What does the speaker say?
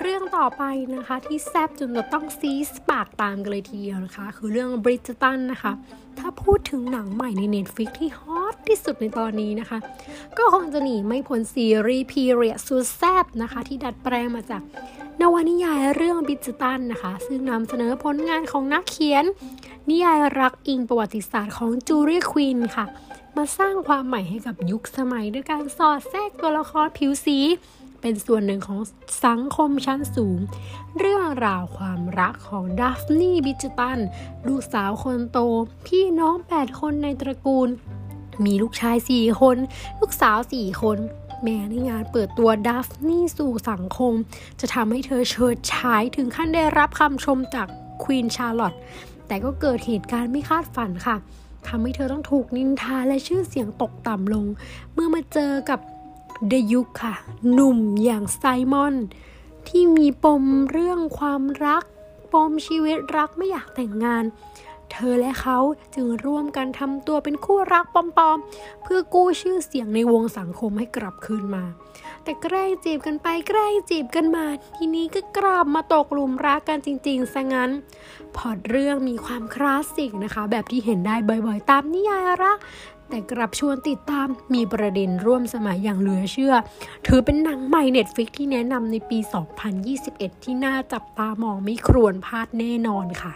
เรื่องต่อไปนะคะ ที่แซบจนเราต้องซีสปากตามกันเลยทีเดียวนะคะ คือเรื่องบริจตันนะคะ ถ้าพูดถึงหนังใหม่ใน Netflix ที่ฮอตที่สุดในตอนนี้นะคะ ก็คงจะหนีไม่พ้นซีรีส์พีเรียสุดแซบนะคะ ที่ดัดแปลงมาจากนวนิยายเรื่องบิจตันนะคะ ซึ่งนำเสนอผลงานของนักเขียน นิยายรักอิงประวัติศาสตร์ของจูเลียควีนค่ะ มาสร้างความใหม่ให้กับยุคสมัยด้วยการสอดแทรกตัวละครผิวสี เป็นส่วนหนึ่งของสังคมชั้นสูง เรื่องราวความรักของดัฟนี่บิจตัน ลูกสาวคนโต พี่น้อง 8 คนในตระกูล มีลูกชาย 4 คน ลูกสาว 4 คนแม้ในงานเปิดตัวดัฟนี่สู่สังคม จะทำให้เธอเฉิดฉายถึงขั้นได้รับคำชมจากควีนชาร์ลอตแต่ก็เกิดเหตุการณ์ไม่คาดฝันค่ะทำให้เธอต้องถูกนินทาและชื่อเสียงตกต่ำลง เมื่อมาเจอกับ เดยุคค่ะ หนุ่มอย่างไซมอน ที่มีปมเรื่องความรัก ปมชีวิตรักไม่อยากแต่งงาน เธอและเขาจึงร่วมกันทำตัวเป็นคู่รักปลอมๆ เพื่อกู้ชื่อเสียงในวงสังคมให้กลับคืนมา แต่แกล้งจีบกันไปแกล้งจีบกันมา ทีนี้ก็กลับมาตกหลุมรักกันจริงๆซะงั้นพอดเรื่องมีความคลาสสิกนะคะ แบบที่เห็นได้บ่อยๆ ตามนิยายรัก แต่กลับชวนติดตามมีประเด็นร่วมสมัยอย่างเหลือเชื่อ ถือเป็นหนังใหม่ Netflix ที่แนะนำในปี 2021 ที่น่าจับตามองไม่ครวญพลาดแน่นอนค่ะ